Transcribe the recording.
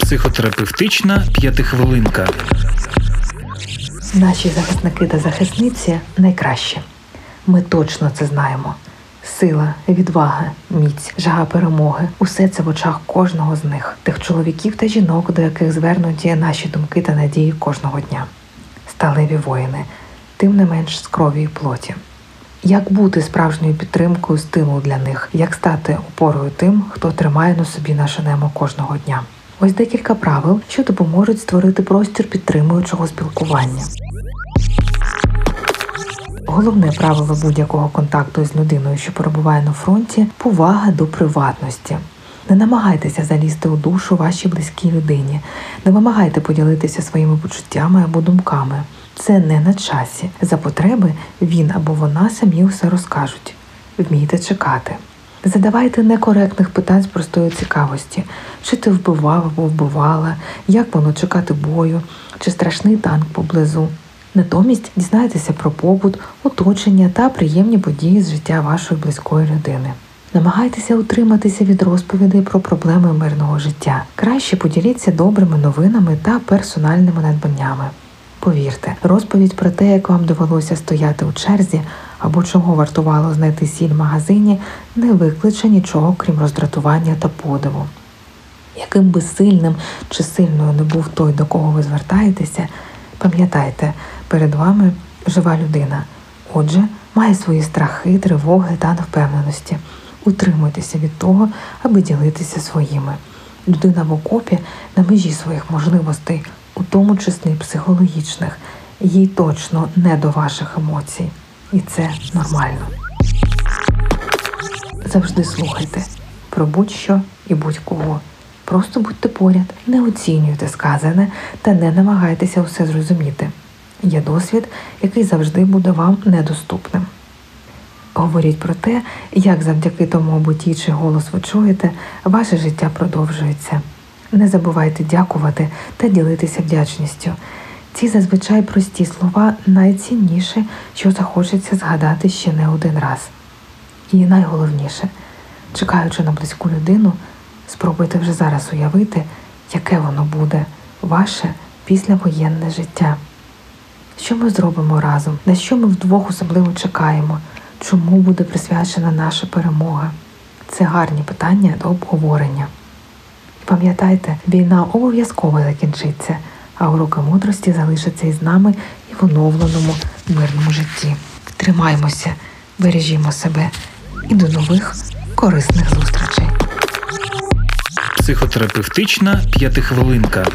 Психотерапевтична п'ятихвилинка. Наші захисники та захисниці найкращі. Ми точно це знаємо. Сила, відвага, міць, жага перемоги усе це в очах кожного з них, тих чоловіків та жінок, до яких звернуті наші думки та надії кожного дня. Сталеві воїни, тим не менш з крові і плоті. Як бути справжньою підтримкою стимул для них, як стати опорою тим, хто тримає на собі наше немо кожного дня? Ось декілька правил, що допоможуть створити простір підтримуючого спілкування. Головне правило будь-якого контакту з людиною, що перебуває на фронті повага до приватності. Не намагайтеся залізти у душу вашій близькій людині, не вимагайте поділитися своїми почуттями або думками. Це не на часі. За потреби він або вона самі все розкажуть. Вмійте чекати. Задавайте некоректних питань з простої цікавості, чи ти вбивав або вбивала, як воно чекати бою, чи страшний танк поблизу. Натомість дізнайтеся про побут, оточення та приємні події з життя вашої близької людини. Намагайтеся утриматися від розповідей про проблеми мирного життя. Краще поділіться добрими новинами та персональними надбаннями. Повірте, розповідь про те, як вам довелося стояти у черзі або чого вартувало знайти сіль в магазині, не викличе нічого, крім роздратування та подиву. Яким би сильним чи сильною не був той, до кого ви звертаєтеся, пам'ятайте, перед вами жива людина. Отже, має свої страхи, тривоги та невпевненості. Утримуйтеся від того, аби ділитися своїми. Людина в окопі на межі своїх можливостей, у тому числі психологічних, їй точно не до ваших емоцій. І це нормально. Завжди слухайте про будь-що і будь-кого. Просто будьте поряд, не оцінюйте сказане та не намагайтеся усе зрозуміти. Є досвід, який завжди буде вам недоступним. Говоріть про те, як завдяки тому буті чи голос ви чуєте, ваше життя продовжується. Не забувайте дякувати та ділитися вдячністю. Ці зазвичай прості слова найцінніше, що захочеться згадати ще не один раз. І найголовніше, чекаючи на близьку людину, спробуйте вже зараз уявити, яке воно буде, ваше післявоєнне життя. Що ми зробимо разом, на що ми вдвох особливо чекаємо, чому буде присвячена наша перемога? Це гарні питання до обговорення. Пам'ятайте, війна обов'язково закінчиться, а уроки мудрості залишаться із нами і в оновленому мирному житті. Тримаймося, бережімо себе і до нових корисних зустрічей. Психотерапевтична п'ятихвилинка.